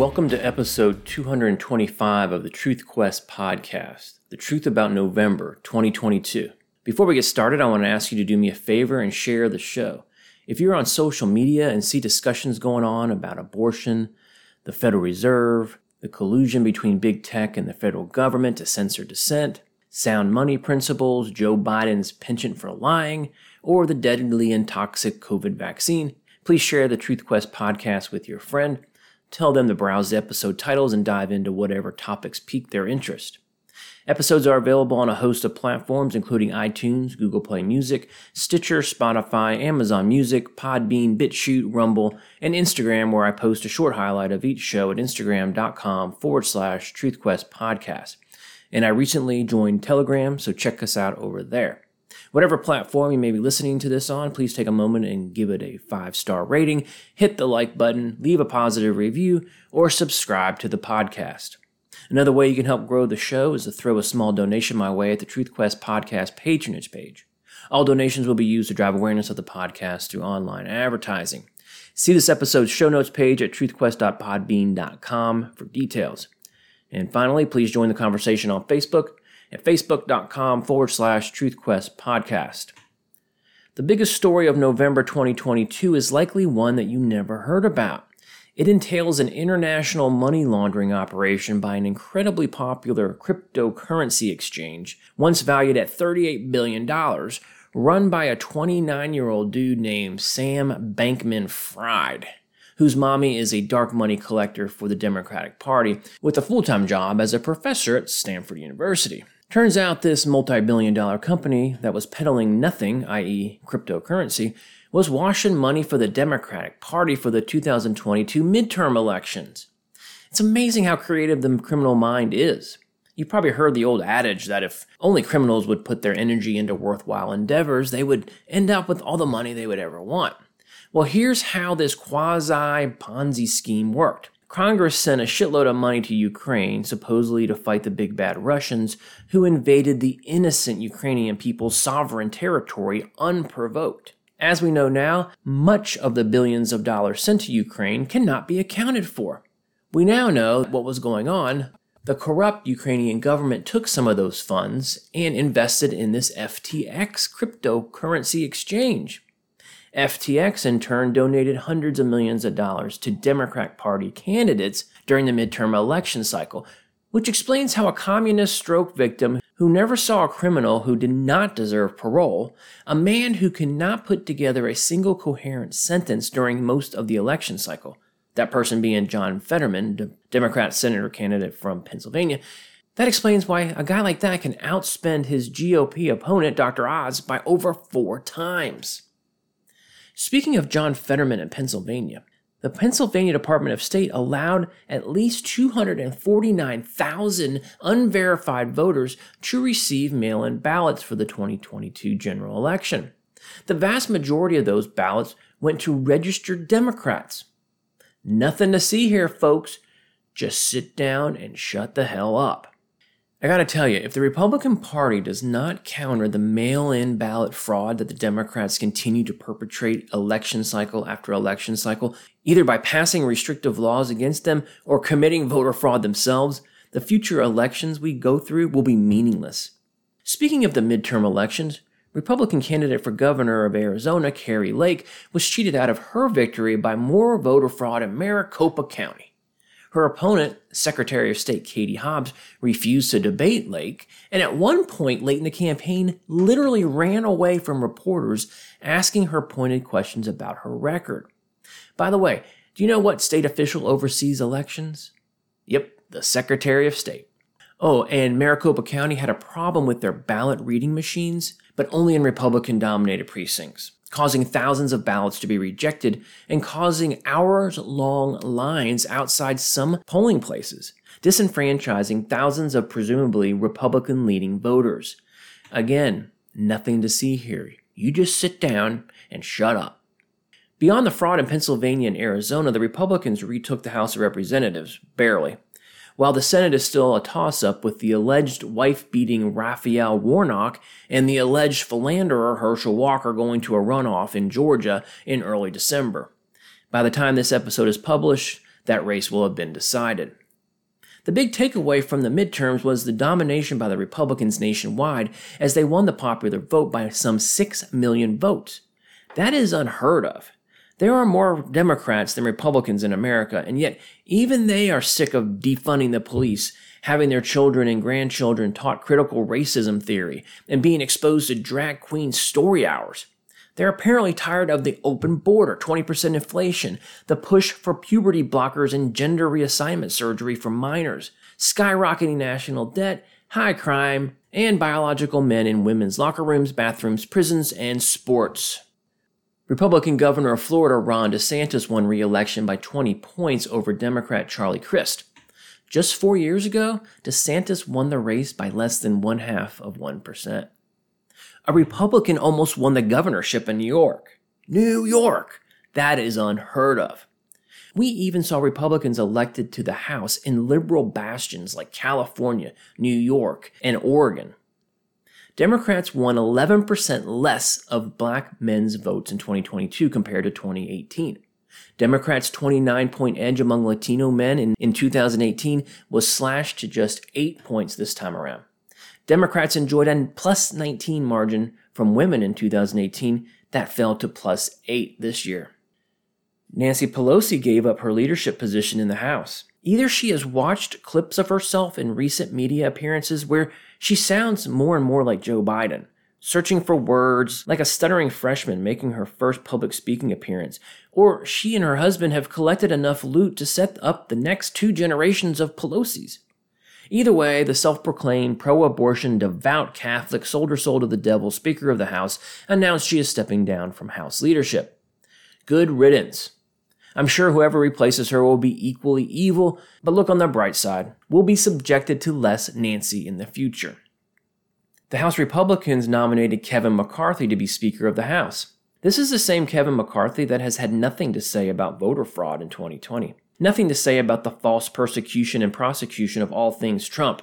Welcome to episode 225 of the Truth Quest podcast, the truth about November 2022. Before we get started, I want to ask you to do me a favor and share the show. If you're on social media and see discussions going on about abortion, the Federal Reserve, the collusion between big tech and the federal government to censor dissent, sound money principles, Joe Biden's penchant for lying, or the deadly and toxic COVID vaccine, please share the Truth Quest podcast with your friend. Tell them to browse the episode titles and dive into whatever topics pique their interest. Episodes are available on a host of platforms, including iTunes, Google Play Music, Stitcher, Spotify, Amazon Music, Podbean, BitChute, Rumble, and Instagram, where I post a short highlight of each show at instagram.com forward slash TruthQuest podcast. And I recently joined Telegram, so check us out over there. Whatever platform you may be listening to this on, please take a moment and give it a five star rating, hit the like button, leave a positive review, or subscribe to the podcast. Another way you can help grow the show is to throw a small donation my way at the TruthQuest podcast patronage page. All donations will be used to drive awareness of the podcast through online advertising. See this episode's show notes page at truthquest.podbean.com for details. And finally, please join the conversation on Facebook at facebook.com forward slash truthquest podcast. The biggest story of November 2022 is likely one that you never heard about. It entails an international money laundering operation by an incredibly popular cryptocurrency exchange, once valued at $38 billion, run by a 29 year old dude named Sam Bankman Fried, whose mommy is a dark money collector for the Democratic Party with a full time job as a professor at Stanford University. Turns out this multi billion dollar company that was peddling nothing, i.e., cryptocurrency, was washing money for the Democratic Party for the 2022 midterm elections. It's amazing how creative the criminal mind is. You've probably heard the old adage that if only criminals would put their energy into worthwhile endeavors, they would end up with all the money they would ever want. Well, here's how this quasi Ponzi scheme worked. Congress sent a shitload of money to Ukraine, supposedly to fight the big bad Russians, who invaded the innocent Ukrainian people's sovereign territory unprovoked. As we know now, much of the billions of dollars sent to Ukraine cannot be accounted for. We now know what was going on. The corrupt Ukrainian government took some of those funds and invested in this FTX cryptocurrency exchange. FTX in turn donated hundreds of millions of dollars to Democrat Party candidates during the midterm election cycle, which explains how a communist stroke victim who never saw a criminal who did not deserve parole, a man who cannot put together a single coherent sentence during most of the election cycle, that person being John Fetterman, the Democrat senator candidate from Pennsylvania, that explains why a guy like that can outspend his GOP opponent, Dr. Oz, by over four times. Speaking of John Fetterman in Pennsylvania, the Pennsylvania Department of State allowed at least 249,000 unverified voters to receive mail in ballots for the 2022 general election. The vast majority of those ballots went to registered Democrats. Nothing to see here, folks. Just sit down and shut the hell up. I gotta tell you, if the Republican Party does not counter the mail in ballot fraud that the Democrats continue to perpetrate election cycle after election cycle, either by passing restrictive laws against them or committing voter fraud themselves, the future elections we go through will be meaningless. Speaking of the midterm elections, Republican candidate for governor of Arizona, Kari Lake, was cheated out of her victory by more voter fraud in Maricopa County. Her opponent, Secretary of State Katie Hobbs, refused to debate Lake, and at one point late in the campaign, literally ran away from reporters asking her pointed questions about her record. By the way, do you know what state official oversees elections? Yep, the Secretary of State. Oh, and Maricopa County had a problem with their ballot reading machines, but only in Republican dominated precincts causing thousands of ballots to be rejected and causing hours long lines outside some polling places, disenfranchising thousands of presumably Republican leading voters. Again, nothing to see here. You just sit down and shut up. Beyond the fraud in Pennsylvania and Arizona, the Republicans retook the House of Representatives, barely while the Senate is still a toss up with the alleged wife beating Raphael Warnock and the alleged philanderer Herschel Walker going to a runoff in Georgia in early December. By the time this episode is published, that race will have been decided. The big takeaway from the midterms was the domination by the Republicans nationwide as they won the popular vote by some 6 million votes. That is unheard of. There are more Democrats than Republicans in America, and yet even they are sick of defunding the police, having their children and grandchildren taught critical racism theory, and being exposed to drag queen story hours. They're apparently tired of the open border, 20% inflation, the push for puberty blockers and gender reassignment surgery for minors, skyrocketing national debt, high crime, and biological men in women's locker rooms, bathrooms, prisons, and sports. Republican Governor of Florida Ron DeSantis won re election by 20 points over Democrat Charlie Crist. Just four years ago, DeSantis won the race by less than one half of 1%. A Republican almost won the governorship in New York. New York! That is unheard of. We even saw Republicans elected to the House in liberal bastions like California, New York, and Oregon. Democrats won 11% less of black men's votes in 2022 compared to 2018. Democrats' 29 point edge among Latino men in, in 2018 was slashed to just 8 points this time around. Democrats enjoyed a plus 19 margin from women in 2018 that fell to plus 8 this year. Nancy Pelosi gave up her leadership position in the House. Either she has watched clips of herself in recent media appearances where she sounds more and more like Joe Biden, searching for words like a stuttering freshman making her first public speaking appearance, or she and her husband have collected enough loot to set up the next two generations of Pelosi's. Either way, the self proclaimed pro abortion devout Catholic sold her soul to the devil Speaker of the House announced she is stepping down from House leadership. Good riddance. I'm sure whoever replaces her will be equally evil, but look on the bright side. We'll be subjected to less Nancy in the future. The House Republicans nominated Kevin McCarthy to be Speaker of the House. This is the same Kevin McCarthy that has had nothing to say about voter fraud in 2020. Nothing to say about the false persecution and prosecution of all things Trump.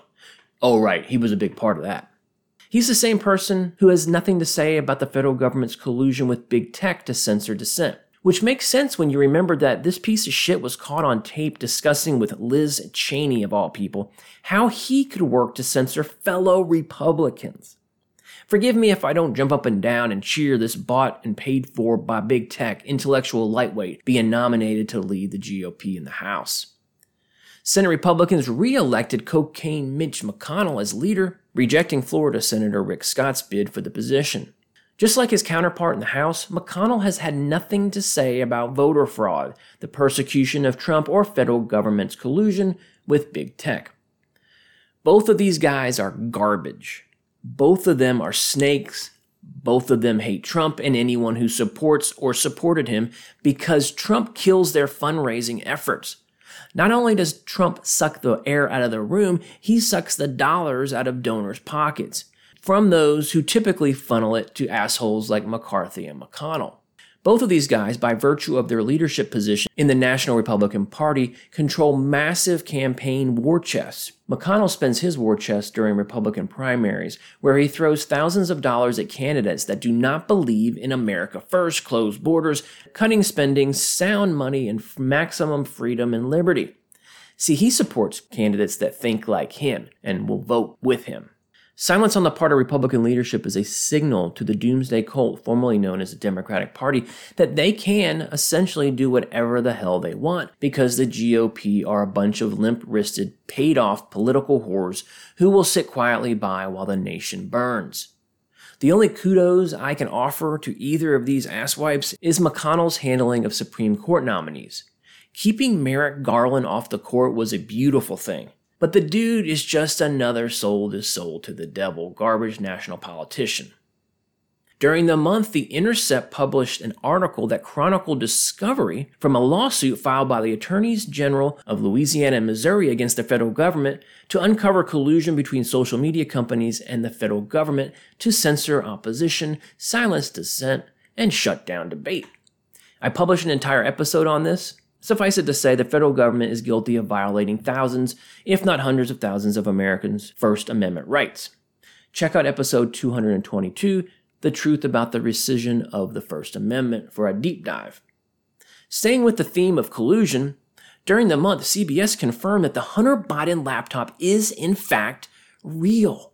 Oh, right, he was a big part of that. He's the same person who has nothing to say about the federal government's collusion with big tech to censor dissent. Which makes sense when you remember that this piece of shit was caught on tape discussing with Liz Cheney, of all people, how he could work to censor fellow Republicans. Forgive me if I don't jump up and down and cheer this bought and paid for by big tech intellectual lightweight being nominated to lead the GOP in the House. Senate Republicans re elected cocaine Mitch McConnell as leader, rejecting Florida Senator Rick Scott's bid for the position. Just like his counterpart in the House, McConnell has had nothing to say about voter fraud, the persecution of Trump, or federal government's collusion with big tech. Both of these guys are garbage. Both of them are snakes. Both of them hate Trump and anyone who supports or supported him because Trump kills their fundraising efforts. Not only does Trump suck the air out of the room, he sucks the dollars out of donors' pockets from those who typically funnel it to assholes like McCarthy and McConnell. Both of these guys, by virtue of their leadership position in the National Republican Party, control massive campaign war chests. McConnell spends his war chest during Republican primaries, where he throws thousands of dollars at candidates that do not believe in America first, closed borders, cutting spending, sound money, and maximum freedom and liberty. See, he supports candidates that think like him and will vote with him. Silence on the part of Republican leadership is a signal to the doomsday cult, formerly known as the Democratic Party, that they can essentially do whatever the hell they want because the GOP are a bunch of limp wristed, paid off political whores who will sit quietly by while the nation burns. The only kudos I can offer to either of these asswipes is McConnell's handling of Supreme Court nominees. Keeping Merrick Garland off the court was a beautiful thing. But the dude is just another sold his soul to the devil, garbage national politician. During the month, The Intercept published an article that chronicled discovery from a lawsuit filed by the attorneys general of Louisiana and Missouri against the federal government to uncover collusion between social media companies and the federal government to censor opposition, silence dissent, and shut down debate. I published an entire episode on this, Suffice it to say, the federal government is guilty of violating thousands, if not hundreds of thousands, of Americans' First Amendment rights. Check out episode 222, The Truth About the Rescission of the First Amendment, for a deep dive. Staying with the theme of collusion, During the month, CBS confirmed that the Hunter Biden laptop is, in fact, real.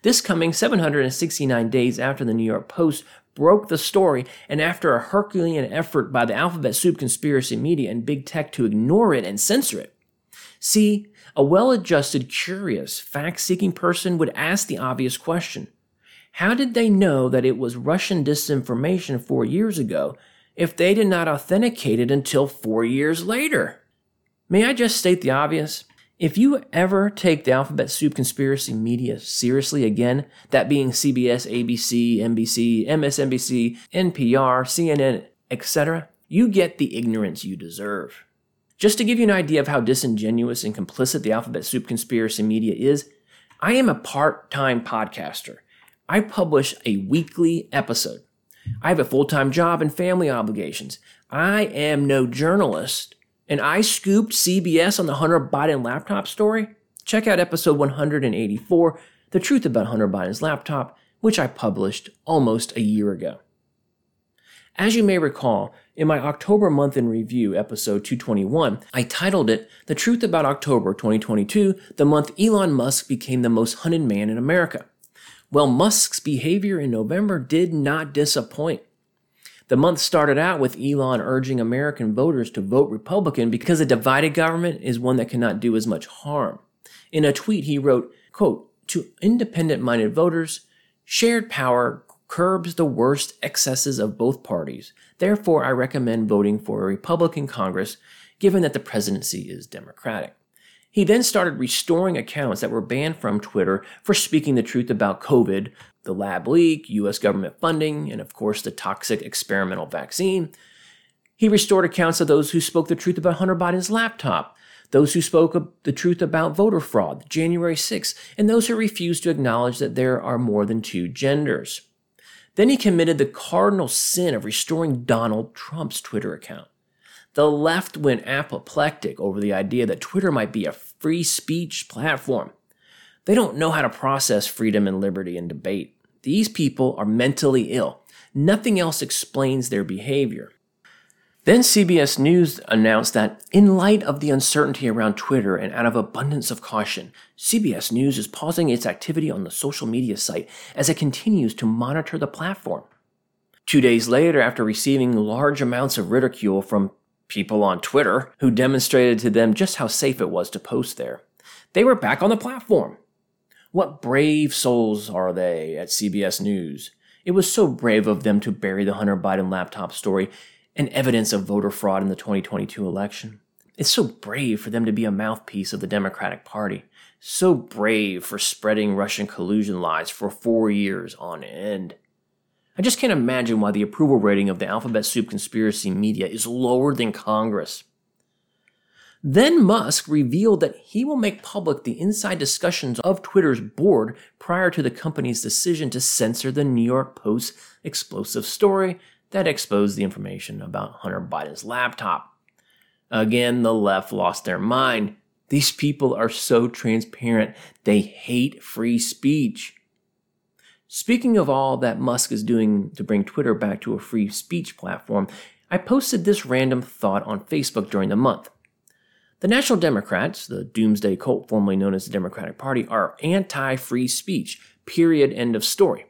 This coming 769 days after the New York Post broke the story, and after a Herculean effort by the alphabet soup conspiracy media and big tech to ignore it and censor it. See, a well adjusted, curious, fact seeking person would ask the obvious question How did they know that it was Russian disinformation four years ago if they did not authenticate it until four years later? May I just state the obvious? If you ever take the alphabet soup conspiracy media seriously again, that being CBS, ABC, NBC, MSNBC, NPR, CNN, etc., you get the ignorance you deserve. Just to give you an idea of how disingenuous and complicit the alphabet soup conspiracy media is, I am a part time podcaster. I publish a weekly episode. I have a full time job and family obligations. I am no journalist and I scooped CBS on the Hunter Biden laptop story, check out episode 184, The Truth About Hunter Biden's Laptop, which I published almost a year ago. As you may recall, in my October month in review, episode 221, I titled it The Truth About October 2022, the month Elon Musk became the most hunted man in America. Well, Musk's behavior in November did not disappoint. The month started out with Elon urging American voters to vote Republican because a divided government is one that cannot do as much harm. In a tweet, he wrote, quote, To independent minded voters, shared power curbs the worst excesses of both parties. Therefore, I recommend voting for a Republican Congress, given that the presidency is Democratic. He then started restoring accounts that were banned from Twitter for speaking the truth about COVID, the lab leak, US government funding, and of course the toxic experimental vaccine. He restored accounts of those who spoke the truth about Hunter Biden's laptop, those who spoke the truth about voter fraud, January 6th, and those who refused to acknowledge that there are more than two genders. Then he committed the cardinal sin of restoring Donald Trump's Twitter account. The left went apoplectic over the idea that Twitter might be a free speech platform. They don't know how to process freedom and liberty and debate. These people are mentally ill. Nothing else explains their behavior. Then CBS News announced that, in light of the uncertainty around Twitter and out of abundance of caution, CBS News is pausing its activity on the social media site as it continues to monitor the platform. Two days later, after receiving large amounts of ridicule from people on Twitter who demonstrated to them just how safe it was to post there, they were back on the platform. What brave souls are they at CBS News? It was so brave of them to bury the Hunter Biden laptop story and evidence of voter fraud in the 2022 election. It's so brave for them to be a mouthpiece of the Democratic Party. So brave for spreading Russian collusion lies for four years on end. I just can't imagine why the approval rating of the alphabet soup conspiracy media is lower than Congress. Then Musk revealed that he will make public the inside discussions of Twitter's board prior to the company's decision to censor the New York Post explosive story that exposed the information about Hunter Biden's laptop. Again, the left lost their mind. These people are so transparent, they hate free speech. Speaking of all that Musk is doing to bring Twitter back to a free speech platform, I posted this random thought on Facebook during the month. The National Democrats, the doomsday cult formerly known as the Democratic Party, are anti free speech. Period. End of story.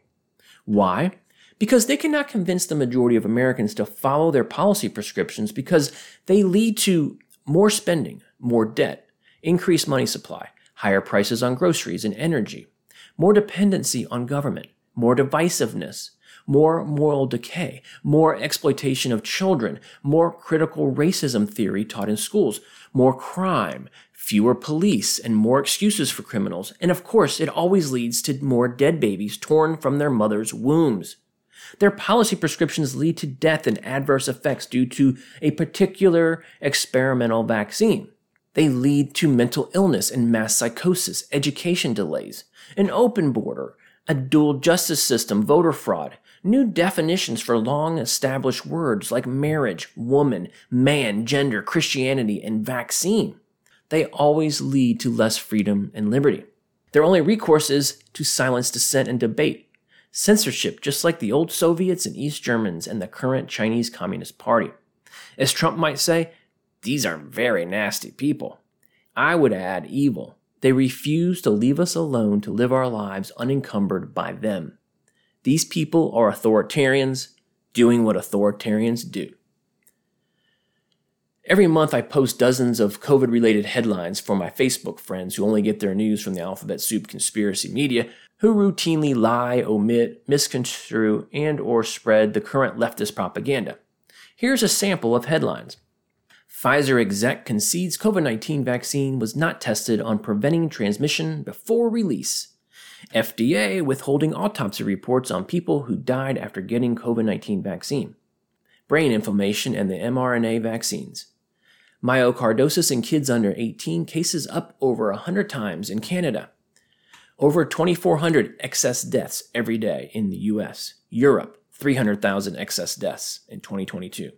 Why? Because they cannot convince the majority of Americans to follow their policy prescriptions because they lead to more spending, more debt, increased money supply, higher prices on groceries and energy, more dependency on government, more divisiveness, more moral decay, more exploitation of children, more critical racism theory taught in schools, more crime, fewer police, and more excuses for criminals. And of course, it always leads to more dead babies torn from their mothers' wombs. Their policy prescriptions lead to death and adverse effects due to a particular experimental vaccine. They lead to mental illness and mass psychosis, education delays, an open border, a dual justice system, voter fraud, new definitions for long established words like marriage, woman, man, gender, Christianity, and vaccine. They always lead to less freedom and liberty. Their only recourse is to silence dissent and debate. Censorship, just like the old Soviets and East Germans and the current Chinese Communist Party. As Trump might say, These are very nasty people. I would add evil. They refuse to leave us alone to live our lives unencumbered by them. These people are authoritarians doing what authoritarians do. Every month, I post dozens of COVID related headlines for my Facebook friends who only get their news from the alphabet soup conspiracy media, who routinely lie, omit, misconstrue, and or spread the current leftist propaganda. Here's a sample of headlines. Pfizer exec concedes COVID 19 vaccine was not tested on preventing transmission before release. FDA withholding autopsy reports on people who died after getting COVID 19 vaccine. Brain inflammation and the mRNA vaccines. Myocarditis in kids under 18 cases up over 100 times in Canada. Over 2,400 excess deaths every day in the US. Europe, 300,000 excess deaths in 2022.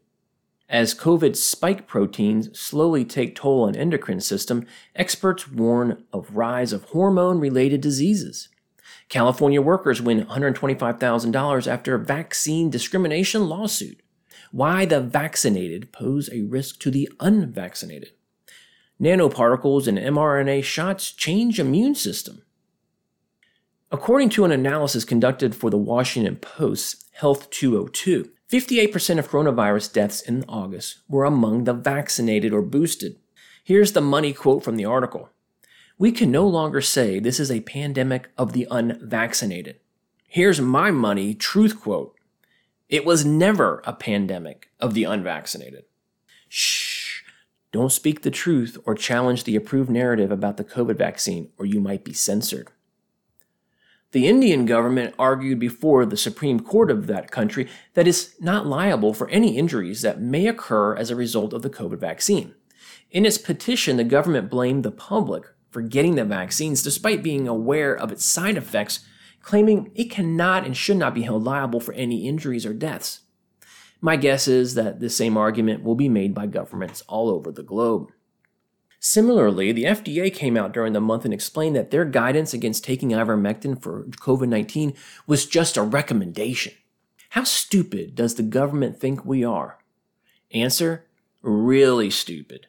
As COVID spike proteins slowly take toll on endocrine system, experts warn of rise of hormone-related diseases. California workers win $125,000 after vaccine discrimination lawsuit. Why the vaccinated pose a risk to the unvaccinated. Nanoparticles in mRNA shots change immune system. According to an analysis conducted for the Washington Post's Health 202, 58% of coronavirus deaths in August were among the vaccinated or boosted. Here's the money quote from the article We can no longer say this is a pandemic of the unvaccinated. Here's my money truth quote It was never a pandemic of the unvaccinated. Shh, don't speak the truth or challenge the approved narrative about the COVID vaccine, or you might be censored. The Indian government argued before the Supreme Court of that country that it's not liable for any injuries that may occur as a result of the COVID vaccine. In its petition, the government blamed the public for getting the vaccines despite being aware of its side effects, claiming it cannot and should not be held liable for any injuries or deaths. My guess is that the same argument will be made by governments all over the globe. Similarly, the FDA came out during the month and explained that their guidance against taking ivermectin for COVID 19 was just a recommendation. How stupid does the government think we are? Answer really stupid.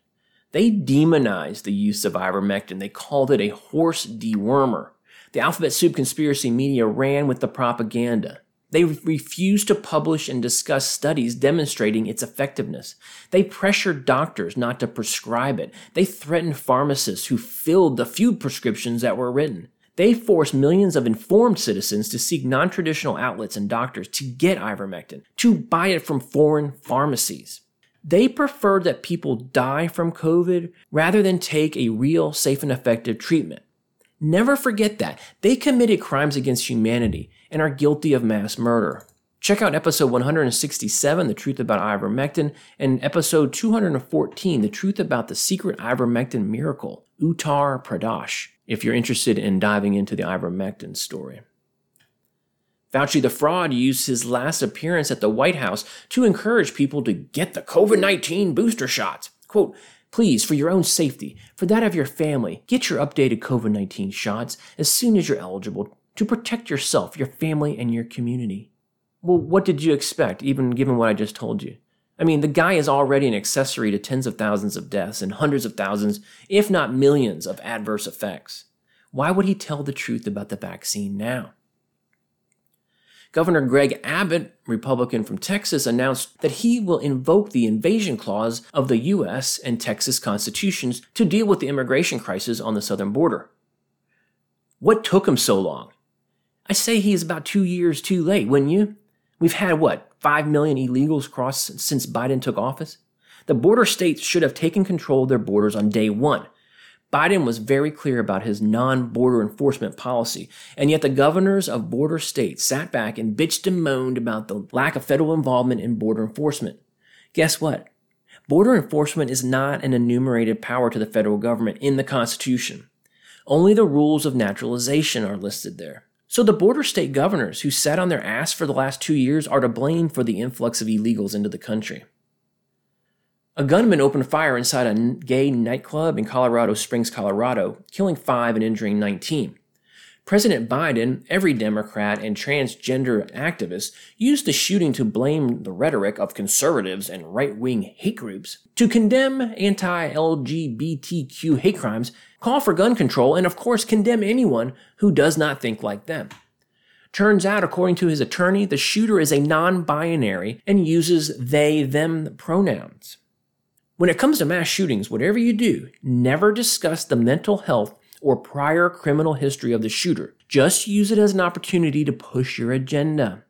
They demonized the use of ivermectin. They called it a horse dewormer. The alphabet soup conspiracy media ran with the propaganda. They refused to publish and discuss studies demonstrating its effectiveness. They pressured doctors not to prescribe it. They threatened pharmacists who filled the few prescriptions that were written. They forced millions of informed citizens to seek non traditional outlets and doctors to get ivermectin, to buy it from foreign pharmacies. They preferred that people die from COVID rather than take a real, safe, and effective treatment. Never forget that. They committed crimes against humanity and are guilty of mass murder. Check out episode 167, The Truth About Ivermectin, and episode 214, The Truth About the Secret Ivermectin Miracle, Uttar Pradesh, if you're interested in diving into the ivermectin story. Fauci the fraud used his last appearance at the White House to encourage people to get the COVID 19 booster shots. Quote, Please, for your own safety, for that of your family, get your updated COVID 19 shots as soon as you're eligible to protect yourself, your family, and your community. Well, what did you expect, even given what I just told you? I mean, the guy is already an accessory to tens of thousands of deaths and hundreds of thousands, if not millions, of adverse effects. Why would he tell the truth about the vaccine now? Governor Greg Abbott, Republican from Texas, announced that he will invoke the invasion clause of the U.S. and Texas constitutions to deal with the immigration crisis on the southern border. What took him so long? I say he is about two years too late, wouldn't you? We've had, what, 5 million illegals cross since Biden took office? The border states should have taken control of their borders on day one. Biden was very clear about his non border enforcement policy, and yet the governors of border states sat back and bitched and moaned about the lack of federal involvement in border enforcement. Guess what? Border enforcement is not an enumerated power to the federal government in the Constitution. Only the rules of naturalization are listed there. So the border state governors who sat on their ass for the last two years are to blame for the influx of illegals into the country. A gunman opened fire inside a gay nightclub in Colorado Springs, Colorado, killing five and injuring 19. President Biden, every Democrat, and transgender activists used the shooting to blame the rhetoric of conservatives and right wing hate groups, to condemn anti LGBTQ hate crimes, call for gun control, and of course condemn anyone who does not think like them. Turns out, according to his attorney, the shooter is a non binary and uses they them pronouns. When it comes to mass shootings, whatever you do, never discuss the mental health or prior criminal history of the shooter. Just use it as an opportunity to push your agenda.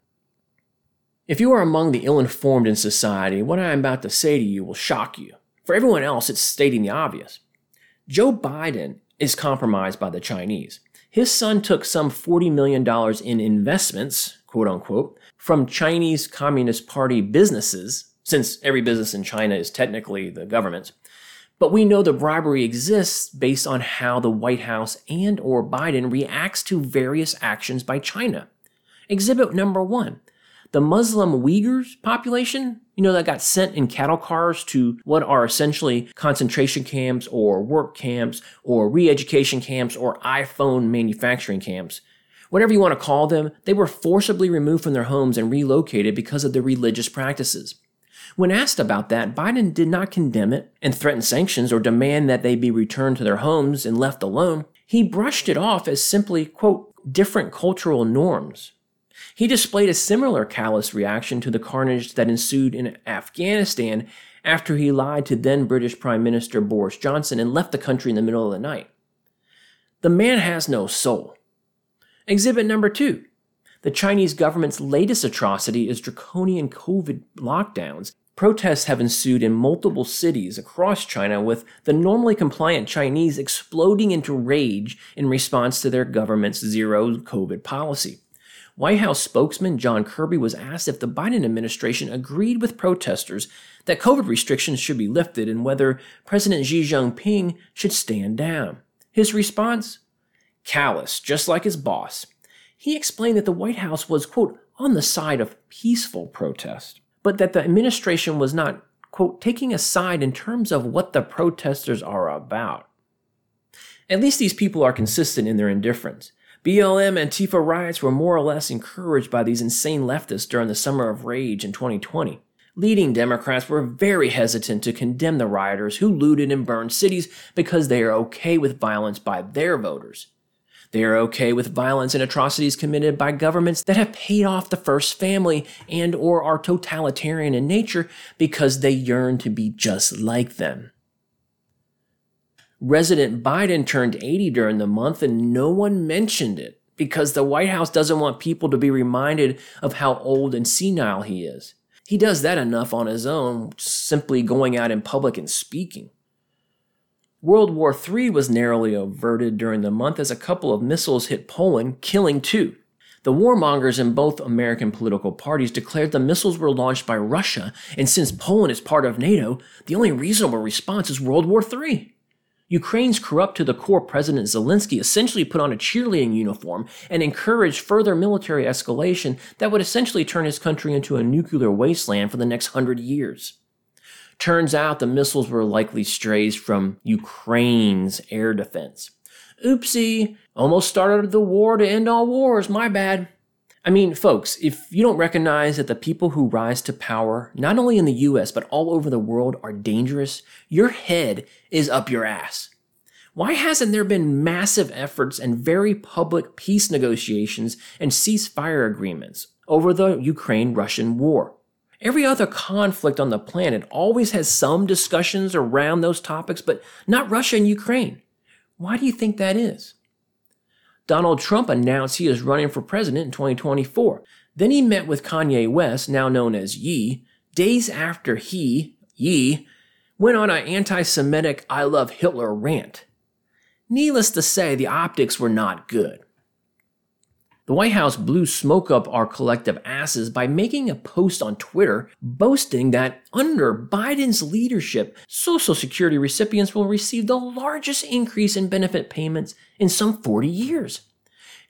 If you are among the ill informed in society, what I am about to say to you will shock you. For everyone else, it's stating the obvious. Joe Biden is compromised by the Chinese. His son took some $40 million in investments, quote unquote, from Chinese Communist Party businesses, since every business in China is technically the government's, but we know the bribery exists based on how the White House and or Biden reacts to various actions by China. Exhibit number 1. The Muslim Uyghurs population, you know, that got sent in cattle cars to what are essentially concentration camps or work camps or re-education camps or iPhone manufacturing camps. Whatever you want to call them, they were forcibly removed from their homes and relocated because of their religious practices. When asked about that, Biden did not condemn it and threaten sanctions or demand that they be returned to their homes and left alone. He brushed it off as simply, quote, different cultural norms. He displayed a similar callous reaction to the carnage that ensued in Afghanistan after he lied to then British Prime Minister Boris Johnson and left the country in the middle of the night. The man has no soul. Exhibit number two. The Chinese government's latest atrocity is draconian COVID lockdowns Protests have ensued in multiple cities across China, with the normally compliant Chinese exploding into rage in response to their government's zero COVID policy. White House spokesman John Kirby was asked if the Biden administration agreed with protesters that COVID restrictions should be lifted and whether President Xi Jinping should stand down. His response? Callous, just like his boss. He explained that the White House was, quote, on the side of peaceful protest but that the administration was not, quote, taking a side in terms of what the protesters are about. At least these people are consistent in their indifference. BLM and Antifa riots were more or less encouraged by these insane leftists during the summer of rage in 2020. Leading Democrats were very hesitant to condemn the rioters who looted and burned cities because they are okay with violence by their voters. They are okay with violence and atrocities committed by governments that have paid off the first family and or are totalitarian in nature because they yearn to be just like them. Resident Biden turned 80 during the month and no one mentioned it because the White House doesn't want people to be reminded of how old and senile he is. He does that enough on his own, simply going out in public and speaking. World War III was narrowly averted during the month as a couple of missiles hit Poland, killing two. The warmongers in both American political parties declared the missiles were launched by Russia, and since Poland is part of NATO, the only reasonable response is World War III. Ukraine's corrupt to the core President Zelensky essentially put on a cheerleading uniform and encouraged further military escalation that would essentially turn his country into a nuclear wasteland for the next hundred years. Turns out the missiles were likely strays from Ukraine's air defense. Oopsie, almost started the war to end all wars, my bad. I mean, folks, if you don't recognize that the people who rise to power, not only in the US, but all over the world, are dangerous, your head is up your ass. Why hasn't there been massive efforts and very public peace negotiations and ceasefire agreements over the Ukraine Russian war? Every other conflict on the planet always has some discussions around those topics, but not Russia and Ukraine. Why do you think that is? Donald Trump announced he is running for president in 2024. Then he met with Kanye West, now known as Ye, days after he, Ye, went on an anti Semitic I love Hitler rant. Needless to say, the optics were not good. The White House blew smoke up our collective asses by making a post on Twitter boasting that under Biden's leadership, Social Security recipients will receive the largest increase in benefit payments in some 40 years.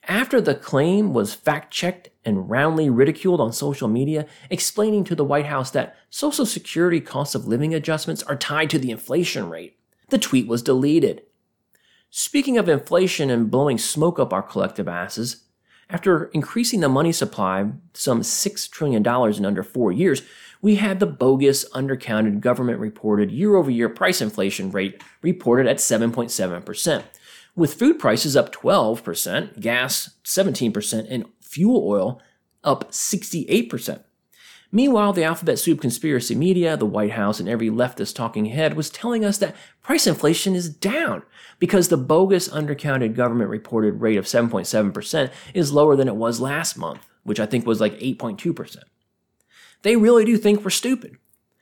After the claim was fact checked and roundly ridiculed on social media, explaining to the White House that Social Security cost of living adjustments are tied to the inflation rate, the tweet was deleted. Speaking of inflation and blowing smoke up our collective asses, after increasing the money supply some $6 trillion in under four years, we had the bogus, undercounted government reported year over year price inflation rate reported at 7.7%, with food prices up 12%, gas 17%, and fuel oil up 68%. Meanwhile, the alphabet soup conspiracy media, the White House, and every leftist talking head was telling us that price inflation is down because the bogus undercounted government reported rate of 7.7% is lower than it was last month, which I think was like 8.2%. They really do think we're stupid.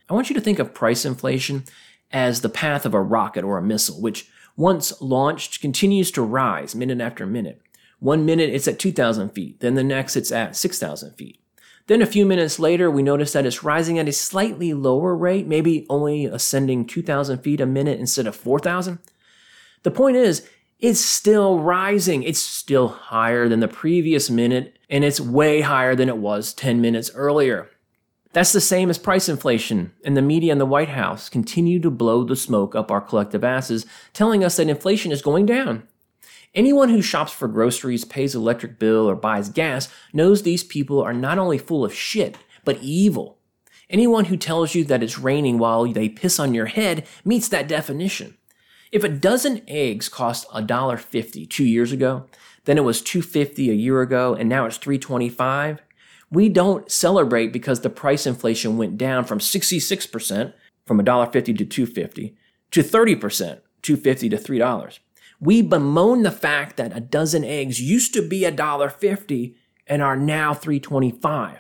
I want you to think of price inflation as the path of a rocket or a missile, which once launched continues to rise minute after minute. One minute it's at 2,000 feet, then the next it's at 6,000 feet. Then a few minutes later, we notice that it's rising at a slightly lower rate, maybe only ascending 2,000 feet a minute instead of 4,000. The point is, it's still rising. It's still higher than the previous minute, and it's way higher than it was 10 minutes earlier. That's the same as price inflation, and the media and the White House continue to blow the smoke up our collective asses, telling us that inflation is going down. Anyone who shops for groceries, pays electric bill, or buys gas knows these people are not only full of shit, but evil. Anyone who tells you that it's raining while they piss on your head meets that definition. If a dozen eggs cost $1.50 two years ago, then it was $2.50 a year ago, and now it's $3.25, we don't celebrate because the price inflation went down from 66%, from $1.50 to $2.50, to 30%, $2.50 to $3. We bemoan the fact that a dozen eggs used to be $1.50 and are now $3.25.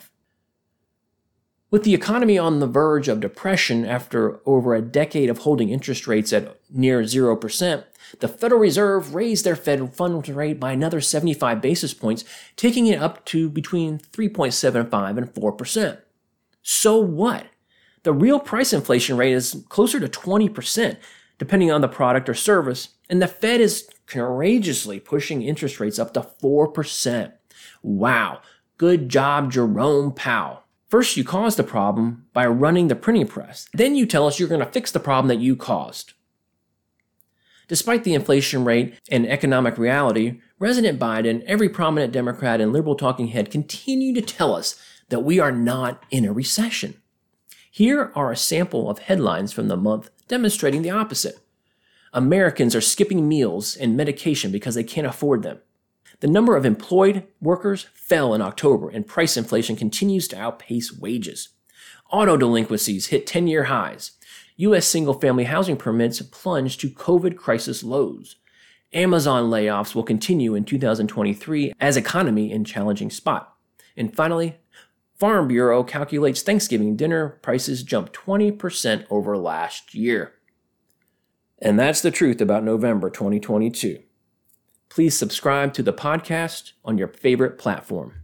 With the economy on the verge of depression after over a decade of holding interest rates at near 0%, the Federal Reserve raised their Fed funds rate by another 75 basis points, taking it up to between 3.75 and 4%. So what? The real price inflation rate is closer to 20%, depending on the product or service, and the Fed is courageously pushing interest rates up to 4%. Wow, good job, Jerome Powell. First, you caused the problem by running the printing press. Then you tell us you're going to fix the problem that you caused. Despite the inflation rate and economic reality, President Biden, every prominent Democrat, and liberal talking head continue to tell us that we are not in a recession. Here are a sample of headlines from the month demonstrating the opposite. Americans are skipping meals and medication because they can't afford them. The number of employed workers fell in October, and price inflation continues to outpace wages. Auto delinquencies hit 10 year highs. U.S. single family housing permits plunged to COVID crisis lows. Amazon layoffs will continue in 2023 as economy in challenging spot. And finally, Farm Bureau calculates Thanksgiving dinner prices jumped 20% over last year. And that's the truth about November 2022. Please subscribe to the podcast on your favorite platform.